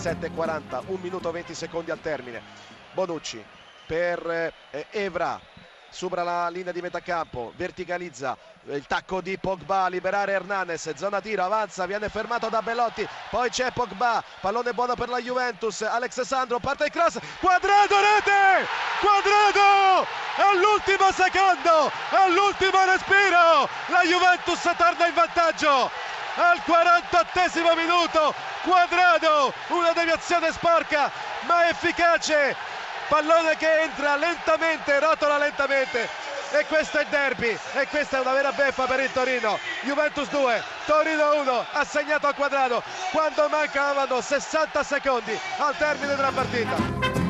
17.40, 1 minuto 20 secondi al termine. Bonucci per eh, Evra, supera la linea di metà campo, verticalizza il tacco di Pogba liberare Hernanes, zona tiro, avanza, viene fermato da Bellotti, poi c'è Pogba, pallone buono per la Juventus, Alex Sandro, parte il cross, quadrato rete, quadrato, all'ultimo secondo, all'ultimo respiro, la Juventus torna in vantaggio, al 48 minuto, quadrato, una deviazione sporca ma efficace, pallone che entra lentamente, rotola lentamente. E questo è il derby e questa è una vera beffa per il Torino. Juventus 2, Torino 1 assegnato al quadrato quando mancavano 60 secondi al termine della partita